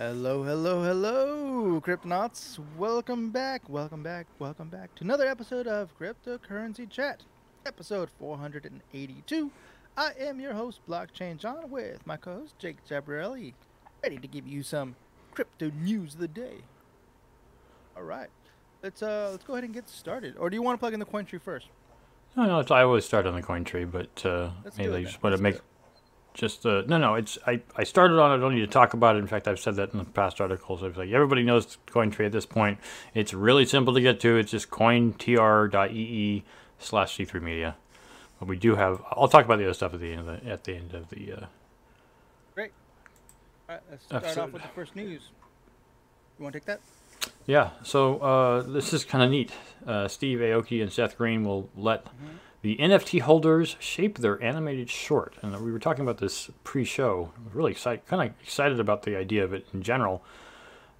Hello, hello, hello, Cryptonauts. Welcome back, welcome back, welcome back to another episode of Cryptocurrency Chat, episode 482. I am your host, Blockchain John, with my co host, Jake Jabrielli, ready to give you some crypto news of the day. All right, let's uh, let's go ahead and get started. Or do you want to plug in the coin tree first? No, no, I always start on the coin tree, but uh, maybe I just want to make. Just uh, no, no. It's I, I started on. it. I don't need to talk about it. In fact, I've said that in the past articles. I was like, everybody knows CoinTree at this point. It's really simple to get to. It's just cointr.ee slash c3 media. But we do have. I'll talk about the other stuff at the end of the at the end of the. Uh, Great. All right, let's start off with the first news. You want to take that? Yeah, so uh, this is kind of neat. Uh, Steve Aoki and Seth Green will let the NFT holders shape their animated short. And we were talking about this pre-show. Really excited, kind of excited about the idea of it in general.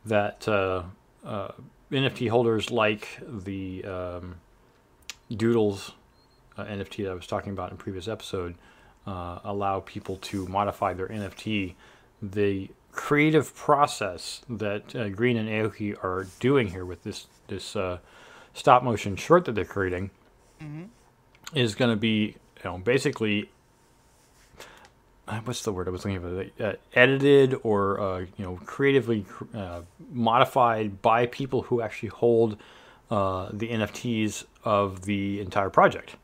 That uh, uh, NFT holders like the um, Doodles uh, NFT that I was talking about in previous episode uh, allow people to modify their NFT. The creative process that uh, Green and Aoki are doing here with this this uh, stop motion short that they're creating Mm-hmm. Is going to be you know basically uh, what's the word I was looking for uh, edited or uh, you know creatively uh, modified by people who actually hold uh, the NFTs of the entire project.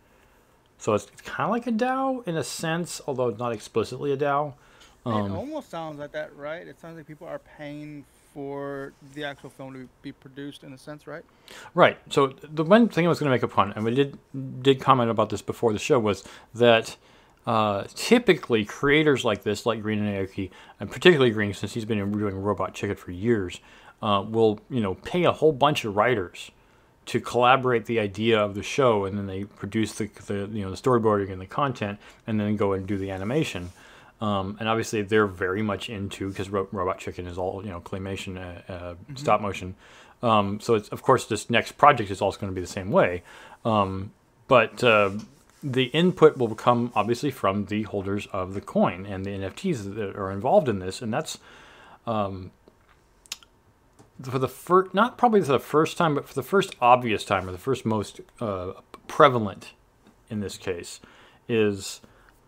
So it's kind of like a DAO in a sense, although it's not explicitly a DAO. it Um, almost sounds like that, right? It sounds like people are paying for the actual film to be produced in a sense, right? Right. So the one thing I was going to make a point, and we did did comment about this before the show, was that uh, typically creators like this, like Green and Aoki, and particularly Green, since he's been doing Robot Chicken for years, uh, will you know pay a whole bunch of writers to collaborate the idea of the show, and then they produce the, the you know the storyboarding and the content, and then go and do the animation. Um, and obviously, they're very much into because Ro- Robot Chicken is all you know claymation, uh, uh, stop motion. Um, so it's of course this next project is also going to be the same way, um, but uh, the input will come obviously from the holders of the coin and the NFTs that are involved in this, and that's for the first, not probably for the first time, but for the first obvious time or the first most uh, prevalent in this case is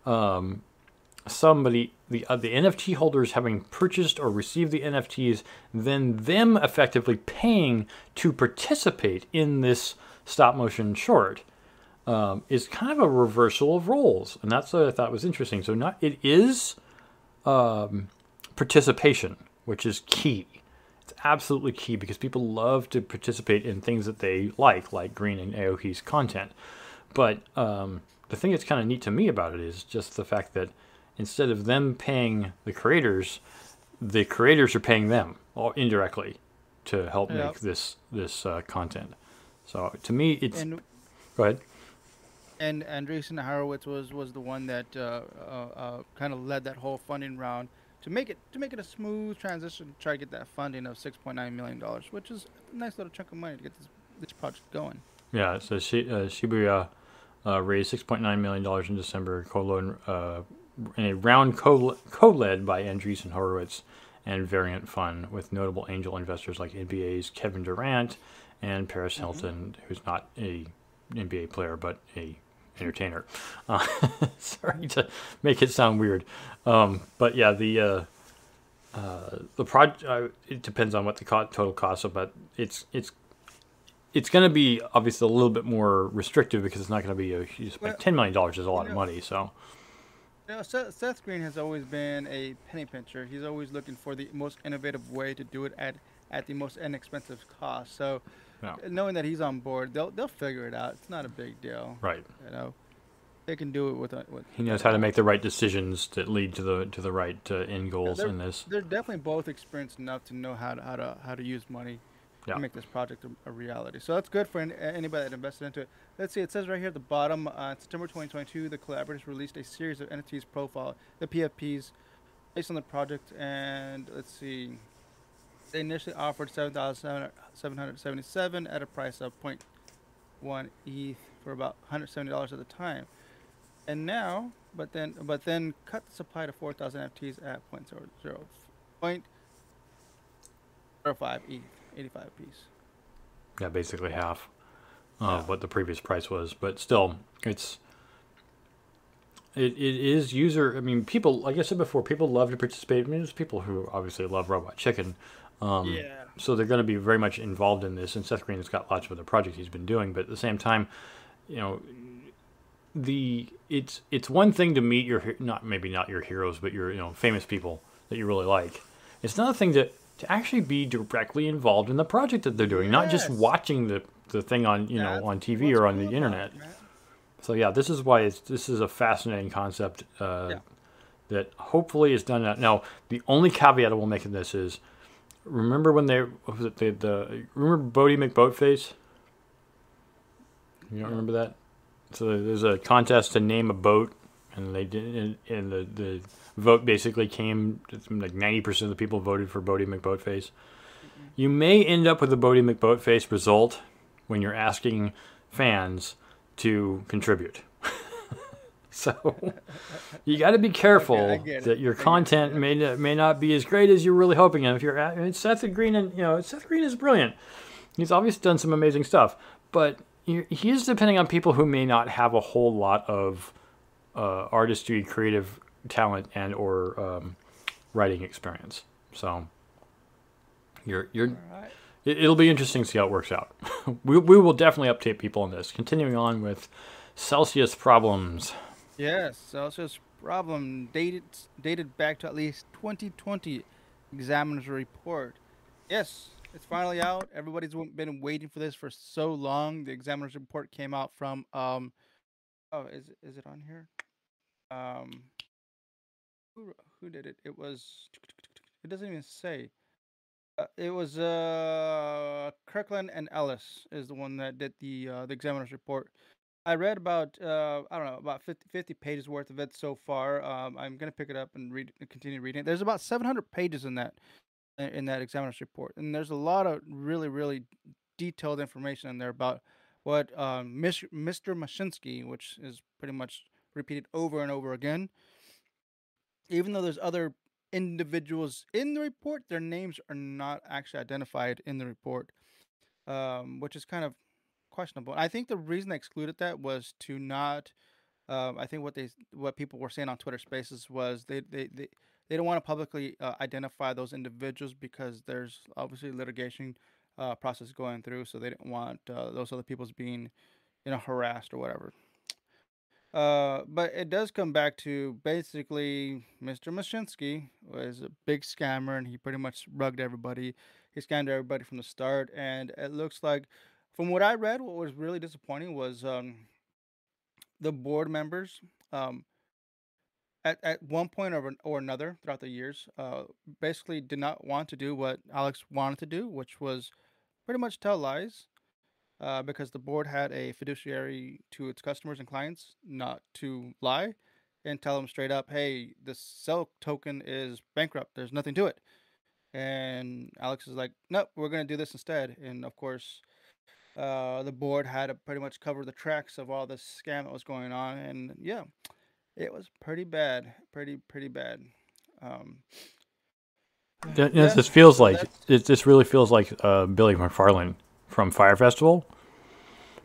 um, somebody the uh, the NFT holders having purchased or received the NFTs, then them effectively paying to participate in this stop motion short. Um, is kind of a reversal of roles, and that's what I thought was interesting. So, not it is um, participation, which is key. It's absolutely key because people love to participate in things that they like, like Green and Aoki's content. But um, the thing that's kind of neat to me about it is just the fact that instead of them paying the creators, the creators are paying them or indirectly to help Yeah. make this this uh, content. So to me, it's And go ahead. and Andreessen Horowitz was was the one that uh, uh, uh, kind of led that whole funding round to make it to make it a smooth transition. to Try to get that funding of six point nine million dollars, which is a nice little chunk of money to get this this project going. Yeah, So Shi- uh, Shibuya uh, raised $6.9 million in December, co in a round co- co-led by Andreessen Horowitz and Variant Fund, with notable angel investors like NBA's Kevin Durant and Paris Hilton, who's not a NBA player but a entertainer. Uh, sorry to make it sound weird, um, but yeah, the uh, uh, the project uh, it depends on what the co- total cost of, but it's it's it's going to be obviously a little bit more restrictive because it's not going to be a huge. Well, Ten million dollars is a lot you of money, so You know, Seth, Seth Green has always been a penny pincher. He's always looking for the most innovative way to do it at at the most inexpensive cost. So, Yeah. knowing that he's on board, they'll they'll figure it out. It's not a big deal. right. You know, they can do it with a, with. He knows how to make the right decisions that lead to the to the right uh, end goals they're- in this. They're definitely both experienced enough to know how to how to how to use money Yeah. to make this project a, reality. So that's good for any, anybody that invested into it. Let's see. It says right here at the bottom, uh, September 2022, the collaborators released a series of NFTs profile the PFPs based on the project, and let's see. They initially offered 7,777 at a price of 0.1 ETH for about $170 at the time. And now, but then, but then cut the supply to 4,000 NFTs at 0.00. Point or five, e- 85 a piece. Yeah, basically half of Yeah. what the previous price was, but still, it's it, it is user. I mean, people like I said before, people love to participate. I mean, there's people who obviously love Robot Chicken. Um, yeah. So they're going to be very much involved in this, and Seth Green has got lots of other projects he's been doing. But at the same time, you know, the it's it's one thing to meet your not maybe not your heroes, but your you know famous people that you really like. It's another thing to to actually be directly involved in the project that they're doing, not just watching the the thing on you know on TV or on the internet. So yeah, this is why it's this is a fascinating concept uh, Yeah. that hopefully is done. Now, the only caveat I will make in this is, remember when they was it the, the remember Boaty McBoatface? You don't remember that? So there's a contest to name a boat, and they did, and, and the the vote basically came like ninety percent of the people voted for Boaty McBoatface. Mm-hmm. You may end up with a Boaty McBoatface result when you're asking fans to contribute. so you got to be careful I get it. that your I get it, content may not, may not be as great as you're really hoping. And if you're at, and Seth Green, and you know Seth Green is brilliant. He's obviously done some amazing stuff, but he he is depending on people who may not have a whole lot of uh, artistry, creative talent, and or um, writing experience. So you're you're All right. it, it'll be interesting to see how it works out. we, we will definitely update people on this. Continuing on with Celsius problems. Yes, Celsius problem dated dated back to at least 2020 examiner's report. Yes, it's finally out. Everybody's been waiting for this for so long. The examiner's report came out from um oh, is is it on here? Um who who did it? It was it doesn't even say. Uh, it was uh Kirkland and Ellis is the one that did the uh, the examiner's report. I read about uh, I don't know about 50, 50 pages worth of it so far. Um, I'm gonna pick it up and read continue reading. There's about 700 pages in that in that examiner's report, and there's a lot of really really detailed information in there about what Mis- Mr. Mashinsky, which is pretty much repeated over and over again. Even though there's other individuals in the report, their names are not actually identified in the report, um, which is kind of questionable. I think the reason they excluded that was to not. Um, I think what they what people were saying on Twitter Spaces was they they they, they don't want to publicly uh, identify those individuals because there's obviously litigation uh, process going through, so they didn't want uh, those other people's being you know harassed or whatever. Uh, but it does come back to basically Mr. Mashinsky was a big scammer and he pretty much rugged everybody. He scammed everybody from the start, and it looks like, from what I read, what was really disappointing was um, the board members. Um, at, at one point or, or another throughout the years, uh, basically did not want to do what Alex wanted to do, which was pretty much tell lies uh, because the board had a fiduciary to its customers and clients not to lie and tell them straight up, hey, this CEL token is bankrupt. There's nothing to it. And Alex is like, nope, we're going to do this instead. And of course, uh, the board had to pretty much cover the tracks of all this scam that was going on. And yeah, it was pretty bad. Pretty, pretty bad. Um, Yeah, yeah, This feels like it. This really feels like uh, Billy McFarland from Fyre Festival.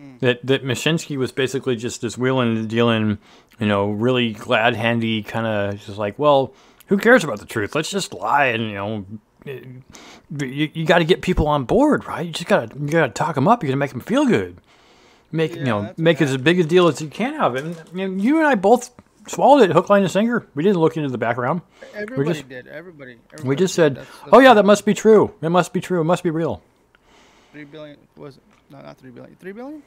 Mm. That that Mashinsky was basically just this wheeling and dealing, you know, really glad handy kind of just like, well, who cares about the truth? Let's just lie and you know, eh, you, you got to get people on board, right? You just gotta you gotta talk them up. You gotta make them feel good. Make you know make it as big a deal as you can of it. And, you, know, you and I both swallowed it hook, line, and sinker. We didn't look into the background. Everybody just- did. Everybody. We just said, "Oh yeah, that must be true. It must be true. It must be real." three billion was it? No, not three billion. Three billion?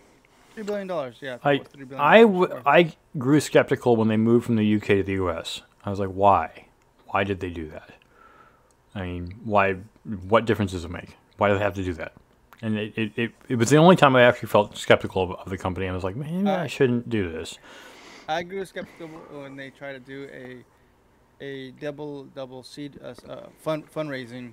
Three billion dollars. Yeah. I it was three billion I, w-. I grew skeptical when they moved from the UK to the US. I was like, why? Why did they do that? I mean, why? What difference does it make? Why do they have to do that? And it, it, it, it was the only time I actually felt skeptical of, of the company. I was like, man, I shouldn't do this. I grew skeptical when they try to do a a double double seed uh, uh, fund fundraising,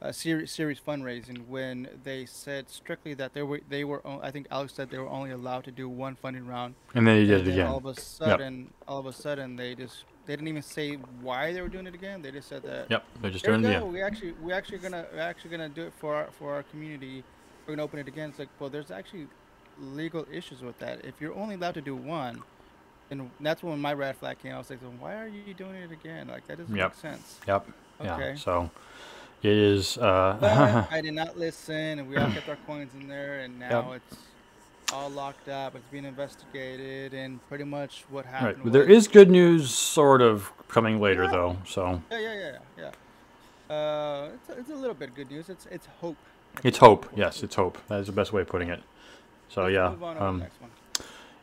uh, series series fundraising when they said strictly that they were they were I think Alex said they were only allowed to do one funding round. And then he did and it again. All of a sudden, all of a sudden they just They didn't even say why they were doing it again. They just said that. Yep, they're just doing we it. Yeah. We actually we actually gonna we're actually gonna do it for our for our community. We're gonna open it again. It's like well, there's actually legal issues with that. If you're only allowed to do one, and that's when my red flag came. I was like, why are you doing it again? Like that doesn't Yep. make sense. Yep. Yeah. So it is. Uh, I did not listen, and we all kept our coins in there, and now it's all locked up. It's being investigated, and pretty much what happened. There was- is good news, sort of, coming later Yeah. though. So Yeah, yeah, yeah, yeah. Uh, it's, a, it's a little bit good news. It's it's hope. it's hope. Yes, it's hope. That is the best way of putting it. So Let's yeah. Move on to the Um, next one.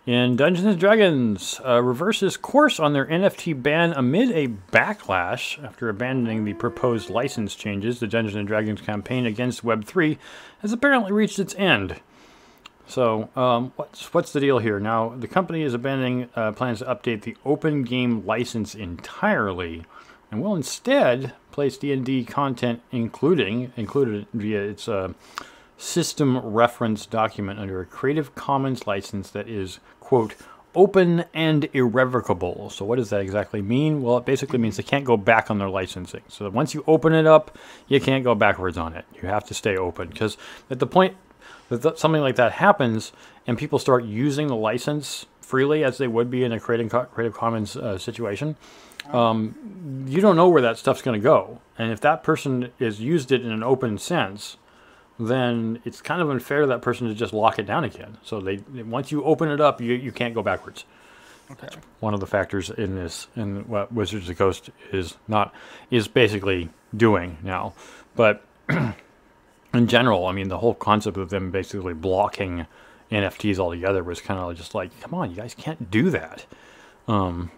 In Dungeons and Dragons, uh, reverses course on their NFT ban amid a backlash after abandoning the proposed license changes. The Dungeons and Dragons campaign against Web3 has apparently reached its end. So, um, what's what's the deal here? Now, the company is abandoning uh, plans to update the open game license entirely, and will instead place D&D content, including included via its uh, system reference document under a Creative Commons license that is, quote, open and irrevocable. So, what does that exactly mean? Well, it basically means they can't go back on their licensing. So, once you open it up, you can't go backwards on it. You have to stay open. Because at the point that th- something like that happens and people start using the license freely as they would be in a Creative Commons uh, situation, um, you don't know where that stuff's going to go. And if that person has used it in an open sense, then it's kind of unfair to that person to just lock it down again. So they once you open it up, you, you can't go backwards. Okay. One of the factors in this and what Wizards of the Coast is not is basically doing now. But in general, I mean the whole concept of them basically blocking NFTs altogether was kind of just like, come on, you guys can't do that. Um,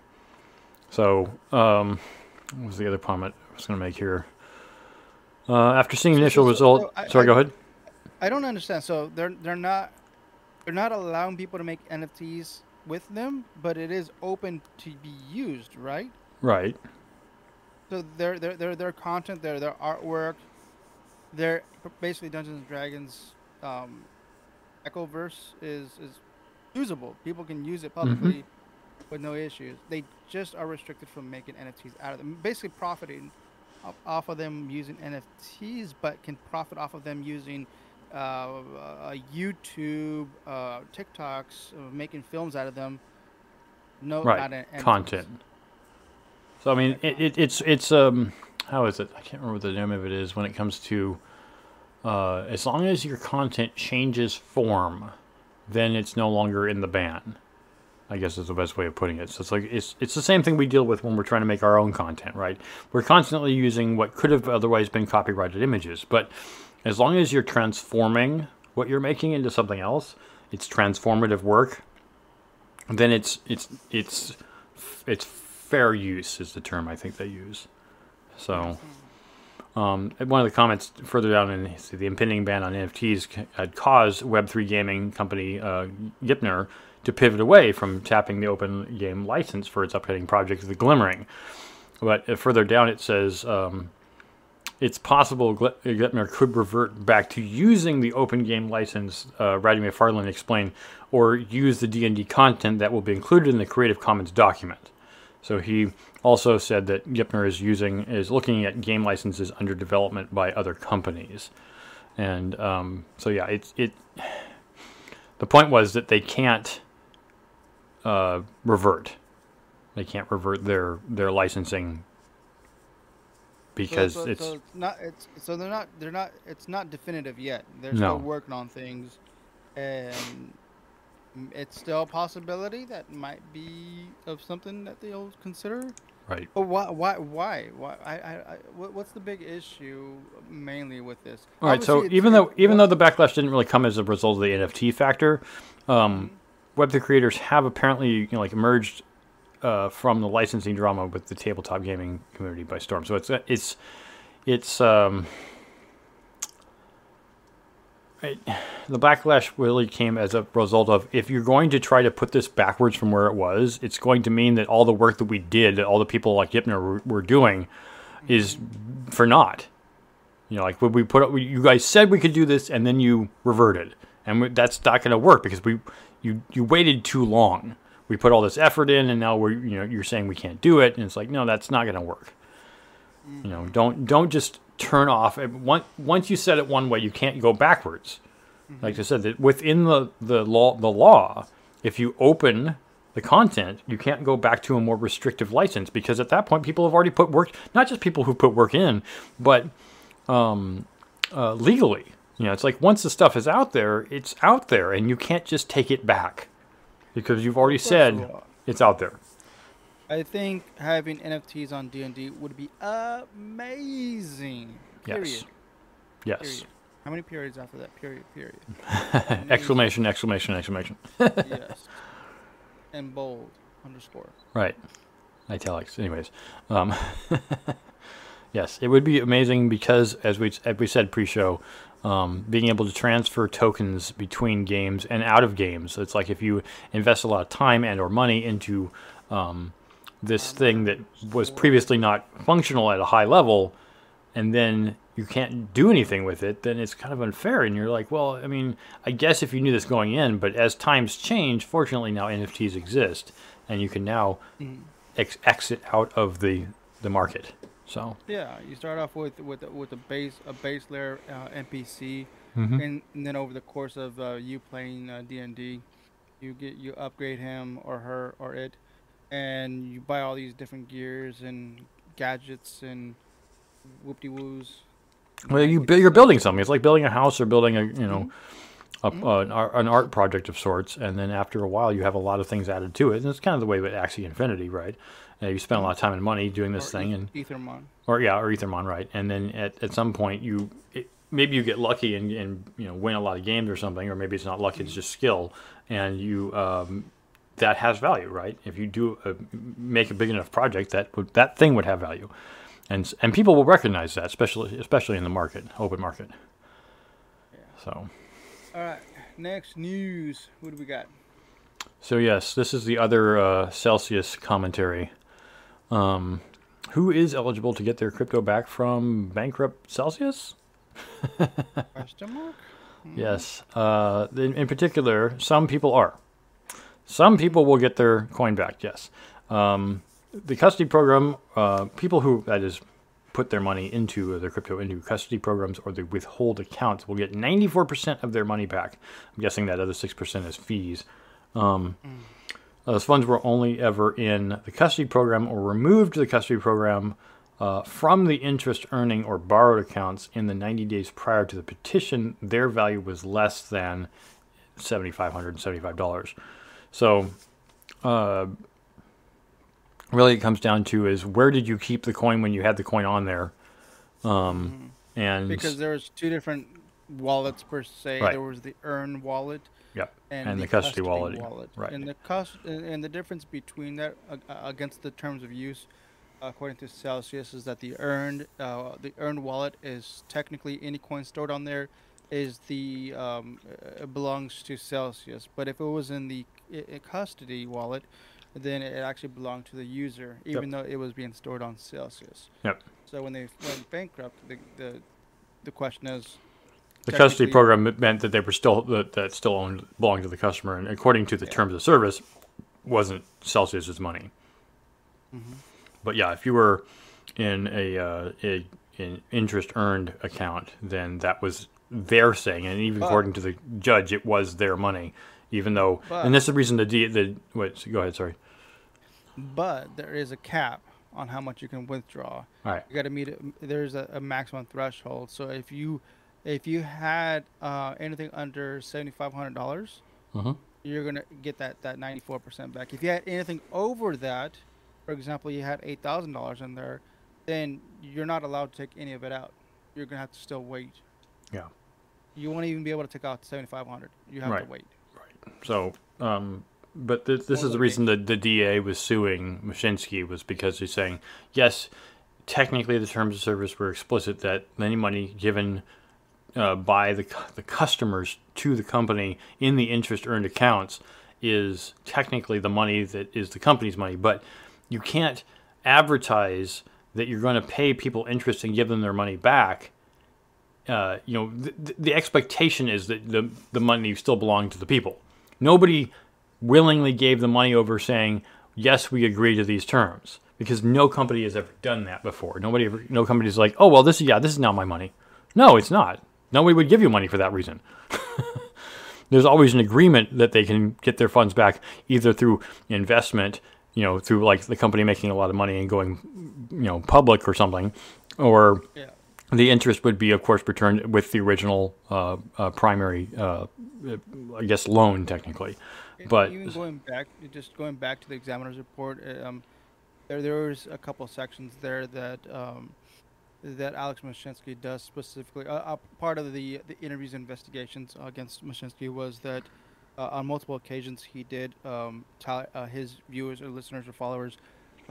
so um, what was the other comment I was going to make here? Uh, after seeing So- initial so- result, so I- sorry, I- go ahead. I don't understand. So they're they're not they're not allowing people to make NFTs with them, but it is open to be used, right? Right. So their their their their content, their their artwork, their basically Dungeons and Dragons um, Echoverse is is usable. People can use it publicly with no issues. They just are restricted from making NFTs out of them, basically profiting off- of them using NFTs, but can profit off of them using uh, uh, YouTube, uh, TikToks, uh, making films out of them. No, right not an- NFTs. content so i mean it, it, it's it's um how is it i can't remember what the name of it is when it comes to uh as long as your content changes form then it's no longer in the ban i guess is the best way of putting it so it's like it's it's the same thing we deal with when we're trying to make our own content right we're constantly using what could have otherwise been copyrighted images but as long as you're transforming what you're making into something else it's transformative work then it's it's it's it's fair use is the term I think they use. So, um, one of the comments further down in the impending ban on NFTs had caused Web3 gaming company uh, Gipner to pivot away from tapping the open game license for its upcoming project, The Glimmering. But uh, further down it says. Um, it's possible Gl- Glepner could revert back to using the open game license, uh, McFarlane explained, or use the D&D content that will be included in the Creative Commons document. So he also said that Gipner is using is looking at game licenses under development by other companies, and um, so yeah, it's it. The point was that they can't uh, revert. They can't revert their their licensing because so, so, it's so it's not it's so they're not they're not it's not definitive yet. They're No. still working on things, and it's still a possibility that might be of something that they'll consider. right. But why why why why I, I, I what, what's the big issue mainly with this? All right. So Obviously, it's- even though even though the backlash didn't really come as a result of the NFT factor, um, Web3 creators have apparently you know, like emerged uh, from the licensing drama with the tabletop gaming community by storm. So it's it's it's um, it, the backlash really came as a result of if you're going to try to put this backwards from where it was, it's going to mean that all the work that we did, that all the people like Yipner were, were doing, is for naught. You know, like we put up, you guys said we could do this, and then you reverted, and we, that's not going to work because we, you, you waited too long. we put all this effort in, and now we're you know you're saying we can't do it, and it's like no, that's not going to work. You know, don't don't just turn off. Once once you set it one way, you can't go backwards. Like I said, that within the the law the law, if you open the content, you can't go back to a more restrictive license because at that point, people have already put work. Not just people who put work in, but um, uh, legally. You know, it's like once the stuff is out there, it's out there, and you can't just take it back because you've already said it's out there. I think having NFTs on D and D would be amazing. Period. Yes. Yes. Period. How many periods after that? Period. Period. exclamation! Exclamation! Exclamation! yes. And bold underscore. Right. Italics. Anyways, um, yes, it would be amazing because, as we as we said pre-show, um, being able to transfer tokens between games and out of games. It's like if you invest a lot of time and or money into um, this thing that was previously not functional at a high level, and then you can't do anything with it, then it's kind of unfair. And you're like, well, I mean, I guess if you knew this going in, but as times change, fortunately now NFTs exist, and you can now ex- exit out of the the market. So Yeah, you start off with with with a base a base layer uh, NPC, Mhm. and, and then over the course of uh, you playing uh, D and D, you get you upgrade him or her or it, and you buy all these different gears and gadgets and whoop de woos. Well, you bu- you're building something. It's like building a house or building a you know a, uh, an, art, an art project of sorts, and then after a while, you have a lot of things added to it. And it's kind of the way with Axie Infinity, right? Uh, you spend a lot of time and money doing this or thing, Eth- and Ethermon. or yeah, or Ethermon, right? And then at, at some point, you it, maybe you get lucky and, and you know win a lot of games or something, or maybe it's not luck; it's just skill, and you um, that has value, right? If you do a, make a big enough project, that would that thing would have value, and and people will recognize that, especially especially in the market, open market. So. All right, next news. What do we got? So yes, this is the other uh, Celsius commentary. Um, who is eligible to get their crypto back from bankrupt Celsius? Question mark. Yes. Uh, in, in particular, some people are. Some people will get their coin back. Yes. Um, the custody program, uh, people who that is put their money into their crypto into custody programs or the withhold accounts will get 94% of their money back. I'm guessing that other 6% is fees. Um, Those funds were only ever in the custody program or removed to the custody program uh, from the interest earning or borrowed accounts in the 90 days prior to the petition. Their value was less than $7,575. So, uh, really, it comes down to is where did you keep the coin when you had the coin on there? Um, and Because there was two different wallets per se. Right. There was the Earn wallet Yep. and, And the custody wallet, right. And the cost and, the difference between that uh, against the terms of use, according to Celsius, is that the earned uh, the earned wallet is technically any coin stored on there is the um, uh, belongs to Celsius. But if it was in the custody wallet, then it actually belonged to the user, even though it was being stored on Celsius. Yep. So when they went bankrupt, the the, the question is The custody program meant that they were still that, that still owned belonged to the customer, and according to the Yeah. terms of service, wasn't Celsius's money. Mhm. But yeah, if you were in a uh, a an interest earned account, then that was their saying, and even But- according to the judge, it was their money, even though. But- and this is the reason the D, the wait. Go ahead. Sorry. but there is a cap on how much you can withdraw. All right. You got to meet. There's a, a maximum threshold. So if you if you had uh, anything under seventy five hundred dollars, Mhm. you're gonna get that that ninety four percent back. If you had anything over that, for example, you had eight thousand dollars in there, then you're not allowed to take any of it out. You're gonna have to still wait. Yeah. You won't even be able to take out seventy five hundred. You have Right. to wait. Right. So, um, but th- this is the reason that the DA was suing Mashinsky was because he's saying, yes, technically the terms of service were explicit that any money given uh, by the the customers to the company in the interest earned accounts is technically the money that is the company's money, but you can't advertise that you're going to pay people interest and give them their money back uh, you know, the, the expectation is that the the money still belonged to the people. Nobody willingly gave the money over saying, yes, we agree to these terms. Because no company has ever done that before. Nobody ever, no company is like, oh, well, this is, yeah, this is now my money. No, it's not. Nobody would give you money for that reason. There's always an agreement that they can get their funds back either through investment, you know, through like the company making a lot of money and going, you know, public or something, or Yeah. the interest would be, of course, returned with the original uh, uh, primary, uh, I guess, loan technically. But even going back, just going back to the examiner's report, um, there there was a couple of sections there that um, that Alex Mashinsky does specifically. Uh, uh, part of the the interviews and investigations against Mashinsky was that uh, on multiple occasions he did um, tell uh, his viewers or listeners or followers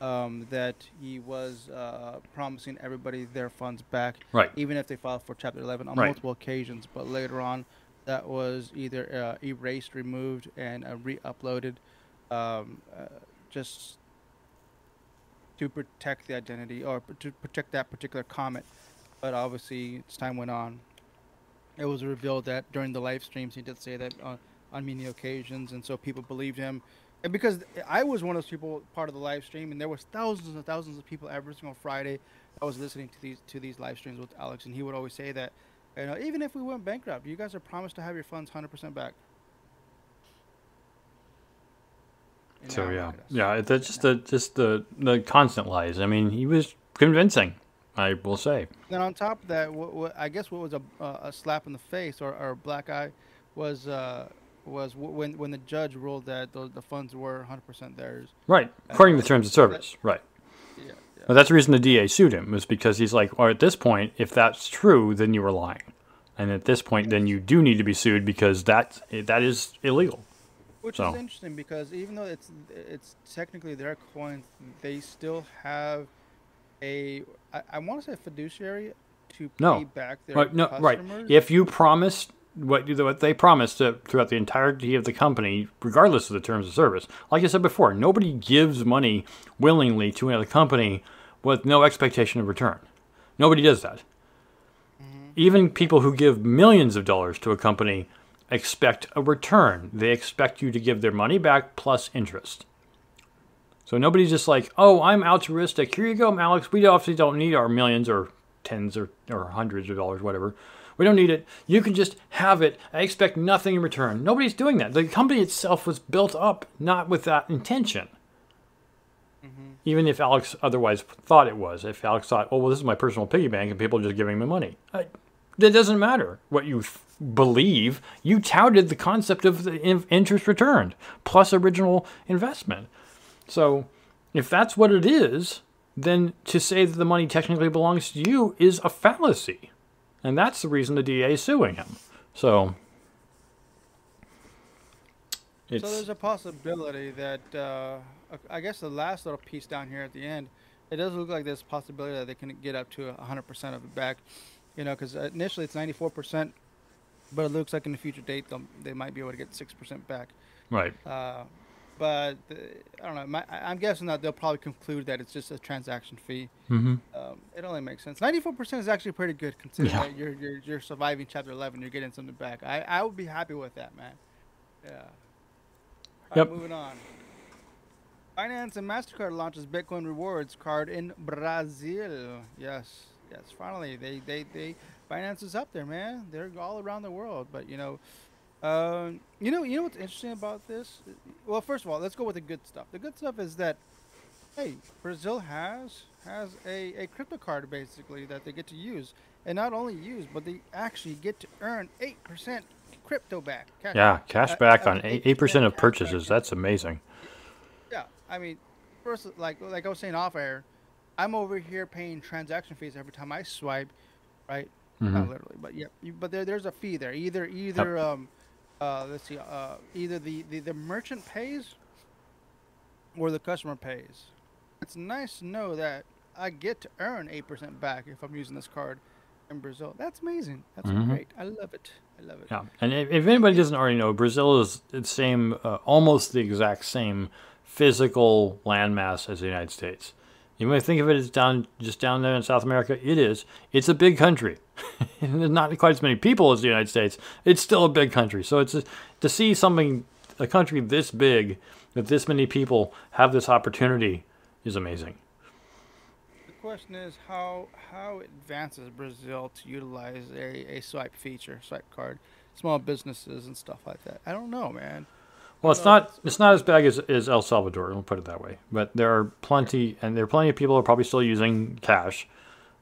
um, that he was uh, promising everybody their funds back, right, even if they filed for Chapter 11 on Right. multiple occasions. But later on, that was either uh, erased, removed, and uh, re-uploaded, um, uh, just to protect the identity or to protect that particular comment. But obviously, as time went on, it was revealed that during the live streams he did say that on, on many occasions, and so people believed him. And because I was one of those people part of the live stream, and there was thousands and thousands of people every single Friday I was listening to these to these live streams with Alex, and he would always say that, you know, even if we went bankrupt, you guys are promised to have your funds 100% back. And So yeah, look yeah. it- That's just the just the the constant lies. I mean, he was convincing. I will say. Then on top of that, what, what I guess what was a, uh, a slap in the face or, or a black eye was uh, was w- when when the judge ruled that those, the funds were 100% theirs. Right, according to the terms of service. Right. Yeah, yeah. But that's the reason the DA sued him was because he's like, well, at this point, if that's true, then you were lying, and at this point, then you do need to be sued because that that is illegal. Which So- is interesting because even though it's it's technically their coins, they still have a I, I want to say fiduciary to No. pay back their Right, no, right. If you promised what you- what they promised to, throughout the entirety of the company, regardless of the terms of service, like I said before, nobody gives money willingly to another company with no expectation of return. Nobody does that. Mm-hmm. Even people who give millions of dollars to a company expect a return. They expect you to give their money back plus interest. So nobody's just like, oh, I'm altruistic. Here you go, Alex. We obviously don't need our millions or tens or, or hundreds of dollars, whatever. We don't need it. You can just have it. I expect nothing in return. Nobody's doing that. The company itself was built up not with that intention. Mm-hmm. Even if Alex otherwise thought it was. If Alex thought, oh, well, this is my personal piggy bank and people are just giving me money. I, that doesn't matter what you believe. You touted the concept of the in- interest returned plus original investment. So, if that's what it is, then to say that the money technically belongs to you is a fallacy. And that's the reason the DA is suing him. So, it's, So there's a possibility that uh, I guess the last little piece down here at the end, it does look like there's a possibility that they can get up to 100% of it back. You know, because initially it's 94%, but it looks like in the future date they'll- might be able to get 6% back. right. Uh, but uh, I don't know. My, I'm guessing that they'll probably conclude that it's just a transaction fee. hmm Um, it only makes sense. 94% is actually pretty good considering Yeah. that you're, you're you're surviving Chapter 11. You're getting something back. I, I would be happy with that, man. Yeah. All right, Yep. moving on. Binance and Mastercard launches Bitcoin rewards card in Brazil. Yes, yes. Finally, they they they Binance is up there, man. They're all around the world, but you know. Um, you know, you know what's interesting about this? Well, first of all, let's go with the good stuff. The good stuff is that hey, Brazil has has a, a crypto card basically that they get to use, and not only use, but they actually get to earn eight percent crypto back. cash Yeah, cash Uh, back uh, on 8% of cash back. purchases. That's amazing. Yeah, I mean, first, like like I was saying off air, I'm over here paying transaction fees every time I swipe, right? Not Mhm. literally, but yeah, but there, there's a fee there. Either either um, uh, let's see, uh, either the, the the merchant pays or the customer pays. It's nice to know that I get to earn eight percent back if I'm using this card in Brazil. That's amazing. That's Mhm. great. I love it. I love it. Yeah, and if, if anybody doesn't already know, Brazil is the same, uh, almost the exact same physical landmass as the United States. You might think of it as down just down there in South America. It is. It's a big country. There's not quite as many people as the United States. It's still a big country. So it's to see something a country this big that this many people have this opportunity is amazing. The question is how how advances Brazil to utilize a, a swipe feature, swipe card, small businesses and stuff like that. I don't know, man. Well, it's not it's not as bad as, as El Salvador. We'll put it that way. But there are plenty, and there are plenty of people who are probably still using cash.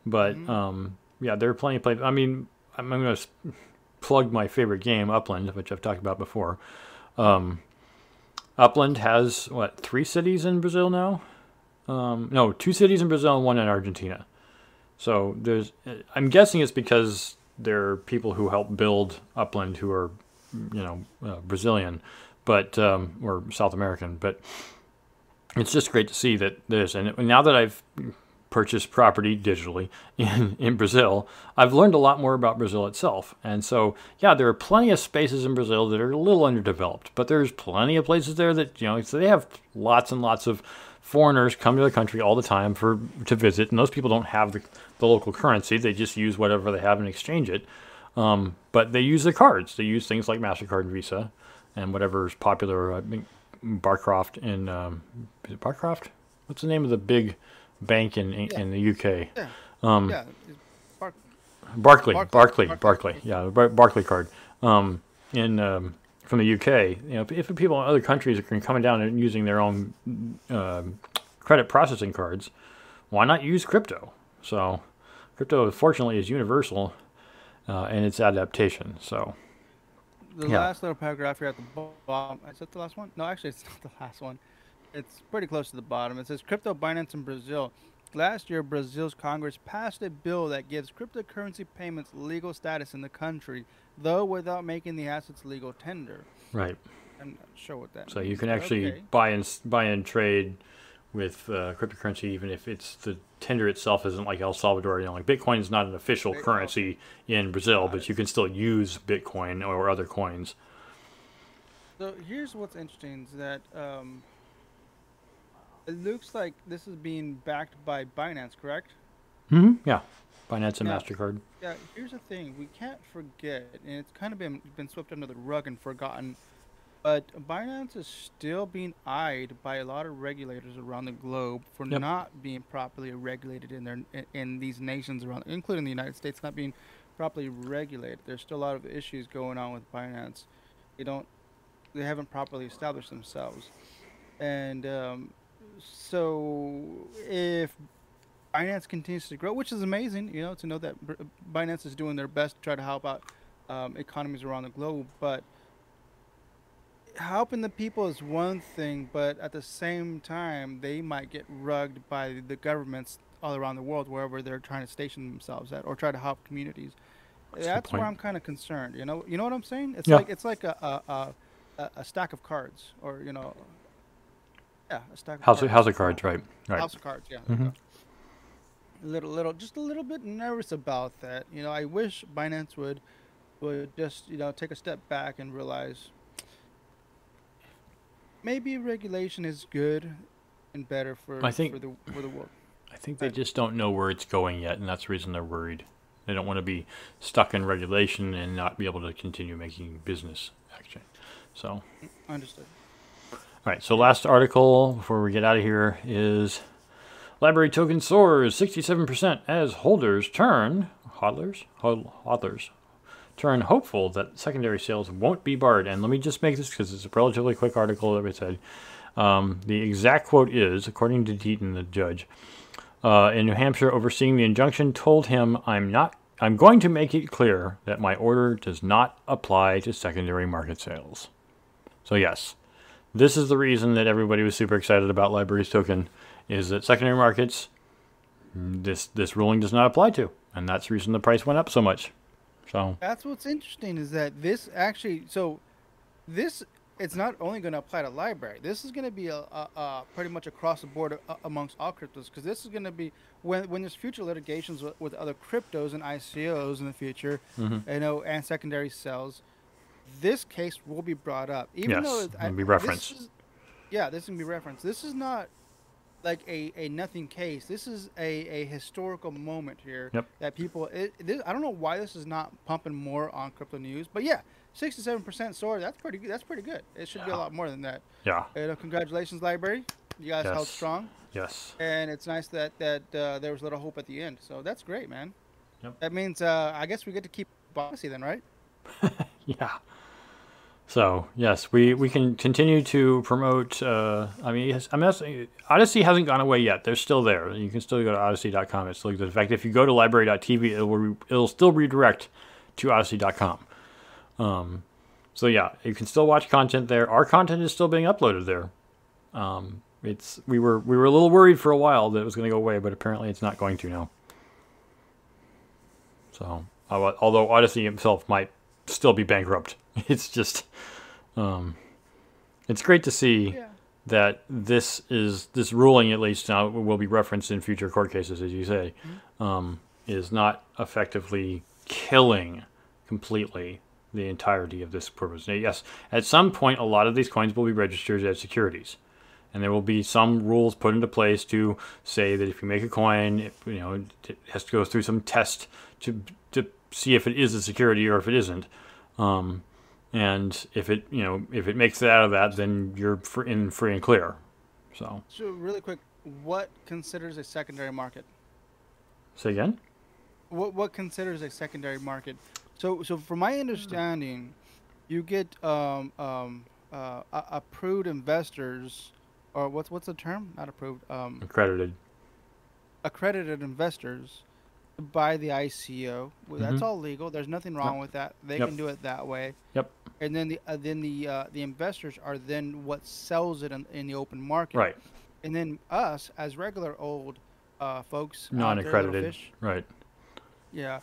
But Mhm. um, yeah, there are plenty of places. I mean, I'm, I'm going to plug my favorite game, Upland, which I've talked about before. Um, Upland has what three cities in Brazil now? Um, no, two cities in Brazil and one in Argentina. So there's, I'm guessing it's because there are people who help build Upland who are, you know, uh, Brazilian, but um, or South American. But it's just great to see that this. And now that I've purchased property digitally in, in Brazil, I've learned a lot more about Brazil itself. And so, yeah, there are plenty of spaces in Brazil that are a little underdeveloped, but there's plenty of places there that, you know, so they have lots and lots of foreigners come to the country all the time for to visit, and those people don't have the, the local currency. They just use whatever they have and exchange it. Um, but they use the cards. They use things like Mastercard and Visa, and whatever is popular. I think Barcroft in um, is it Barcroft? What's the name of the big bank in Yeah. in the UK? Yeah. Um, yeah. Bar- Barclay, Barclay, Barclay, Barclay. Yeah, Bar- Barclay card. Um, in um, from the UK, you know, if, if people in other countries are coming down and using their own um, credit processing cards, why not use crypto? So, crypto fortunately is universal uh, in its adaptation. So, the Yeah. last little paragraph here at the bottom. Is that the last one? No, actually, it's not the last one. It's pretty close to the bottom. It says crypto Binance in Brazil. Last year, Brazil's Congress passed a bill that gives cryptocurrency payments legal status in the country, though without making the assets legal tender. right. I'm not sure what that So means. you can actually okay. buy and buy and trade with uh, cryptocurrency, even if it's the tender itself isn't like El Salvador. You know, like Bitcoin is not an official oh. currency in Brazil, Got but you can still use Bitcoin or other coins. So here's what's interesting is that um, it looks like this is being backed by Binance, correct? Mm-hmm. Yeah, Binance and. Mastercard. Yeah, here's the thing: we can't forget, and it's kind of been been swept under the rug and forgotten. But Binance is still being eyed by a lot of regulators around the globe for Yep. not being properly regulated in their in, in these nations around, including the United States, not being properly regulated. There's still a lot of issues going on with Binance. They don't, they haven't properly established themselves, and um, so if Binance continues to grow, which is amazing, you know, to know that Binance is doing their best to try to help out um, economies around the globe. But helping the people is one thing, but at the same time, they might get rugged by the governments all around the world, wherever they're trying to station themselves at, or try to help communities. That's That's where. I'm kind of concerned. You know, you know what I'm saying? It's Yeah. like it's like a a, a a stack of cards, or you know, yeah, a stack. Of House cards. house of cards, right? Right. House of Cards, yeah. Mhm. A little, little, just a little bit nervous about that. You know, I wish Binance would, would just you know take a step back and realize maybe regulation is good and better for I think- for the for the world. I think they just don't know where it's going yet, and that's the reason they're worried. They don't want to be stuck in regulation and not be able to continue making business action. So, I Understood. all right. So, last article before we get out of here is LBRY token soars 67% as holders turn hodlers Hod- hodlers turn hopeful that secondary sales won't be barred. And let me just make this because it's a relatively quick article that we said. Um, the exact quote is, according to Deaton, the judge, uh, in New Hampshire overseeing the injunction told him, "I'm not. I'm going to make it clear that my order does not apply to secondary market sales." So yes, this is the reason that everybody was super excited about LBRY's Token, is that secondary markets, this this ruling does not apply to, and that's the reason the price went up so much. So That's what's interesting is that this actually so this it's not only going to apply to LBRY. This is going to be a, a, a pretty much across the board a, amongst all cryptos because this is going to be when when there's future litigations with, with other cryptos and ICOs in the future, Mhm. you know, and secondary sales. This case will be brought up, even though Yes, it- it'll be this referenced. is- yeah, this can be referenced. This is not like a, a nothing case. This is a, a historical moment here Yep. that people. It, this, I don't know why this is not pumping more on crypto news, but yeah, sixty-seven percent soar. That's pretty. good. That's pretty good. It should be a lot more than that. Yeah. You know, congratulations, LBRY. You guys held strong, Yes. and it's nice that that uh, there was a little hope at the end. So that's great, man. Yep. That means uh, I guess we get to keep Bossy then, right? Yeah. So yes, we, we can continue to promote. Uh, I mean, yes, I mean, Odysee hasn't gone away yet. They're still there. You can still go to Odysee.com. It's good. In fact, if you go to lbry.tv, it will re- it'll still redirect to Odysee.com. Um, so yeah, you can still watch content there. Our content is still being uploaded there. Um, it's we were we were a little worried for a while that it was going to go away, but apparently it's not going to now. So, although Odysee himself might still be bankrupt, it's just, um, it's great to see Yeah. that this is this ruling at least now will be referenced in future court cases, as you say, um, is not effectively killing completely the entirety of this purpose. Now, yes, at some point, a lot of these coins will be registered as securities, and there will be some rules put into place to say that if you make a coin, it, you know, it has to go through some test to to see if it is a security or if it isn't. Um, and if it, you know, if it makes it out of that, then you're in free and clear. So, So really quick, what considers a secondary market? say again. What what considers a secondary market? So so from my understanding, you get um um uh approved investors, or what's what's the term? Not approved. Um, Accredited. accredited investors buy the ICO. Well, That's Mhm. all legal. There's nothing wrong with that. They Yep. can do it that way. Yep. And then the uh, then the uh, the investors are then what sells it in, in the open market. Right. And then us as regular old uh, folks, out there, little Non-accredited. fish, Right. yeah,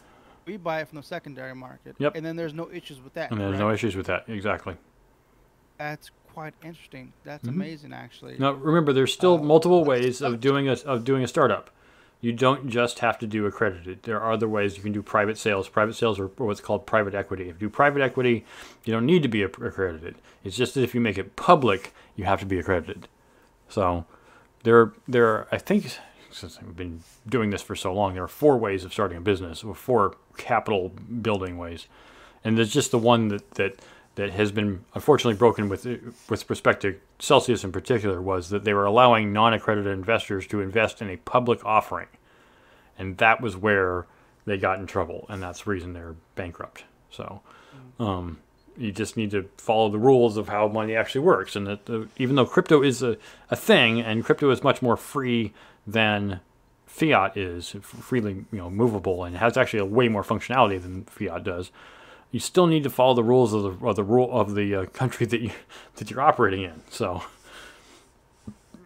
we buy it from the secondary market. Yep. And then there's no issues with that. And there's no issues with that. Exactly. That's quite interesting. That's Mhm. amazing, actually. Now, remember, there's still Uh, multiple ways of doing a of doing a startup. You don't just have to do accredited. There are other ways you can do private sales. Private sales are what's called private equity. If you do private equity, you don't need to be accredited. It's just that if you make it public, you have to be accredited. So there, there are, I think, since I've been doing this for so long, there are four ways of starting a business, or four capital building ways, and there's just the one that that that has been unfortunately broken with with respect to Celsius in particular was that they were allowing non-accredited investors to invest in a public offering, and that was where they got in trouble, and that's the reason they're bankrupt. So. Um, you just need to follow the rules of how money actually works. And that the, even though crypto is a, a thing, and crypto is much more free than fiat is, freely you know movable, and has actually a way more functionality than fiat does. You still need to follow the rules of the of the rule of the uh, country that you that you're operating in. So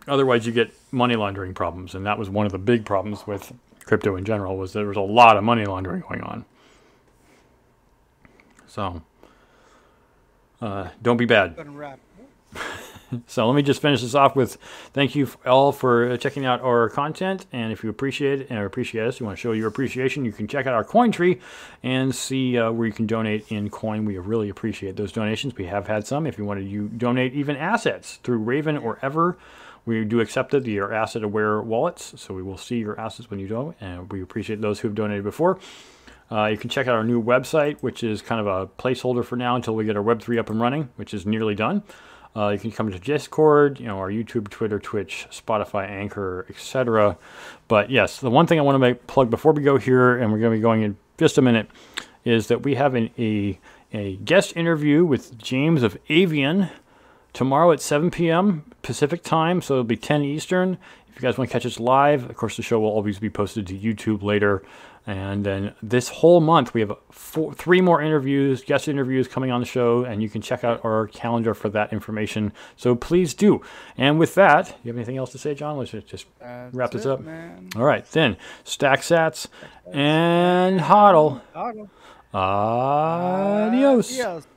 otherwise, you get money laundering problems, and that was one of the big problems with crypto in general was there was a lot of money laundering going on. So uh, don't be bad. Go ahead and wrap. So let me just finish this off with thank you all for uh, checking out our content. And if you appreciate it and appreciate us, you want to show your appreciation, you can check out our coin tree and see uh, where you can donate in coin. We really appreciate those donations. We have had some. If you want to donate even assets through Raven or Ever, we do accept it. your asset aware wallets, so we will see your assets when you do, and we appreciate those who have donated before. Uh, you can check out our new website, which is kind of a placeholder for now until we get our Web3 up and running, which is nearly done. Uh, you can come to Discord, you know, our YouTube, Twitter, Twitch, Spotify, Anchor, etc. But yes, the one thing I want to make plug before we go here, and we're going to be going in just a minute, is that we have an, a a guest interview with James of Avian tomorrow at 7 p.m. Pacific time, so it'll be 10 Eastern. If you guys want to catch us live, of course, the show will always be posted to YouTube later. And then this whole month, we have four, three more interviews, guest interviews coming on the show, and you can check out our calendar for that information. So please do. And with that, you have anything else to say, John? Let's just That's wrap this it, up. man. All right, then stack sats and hodl. Adios. Adios.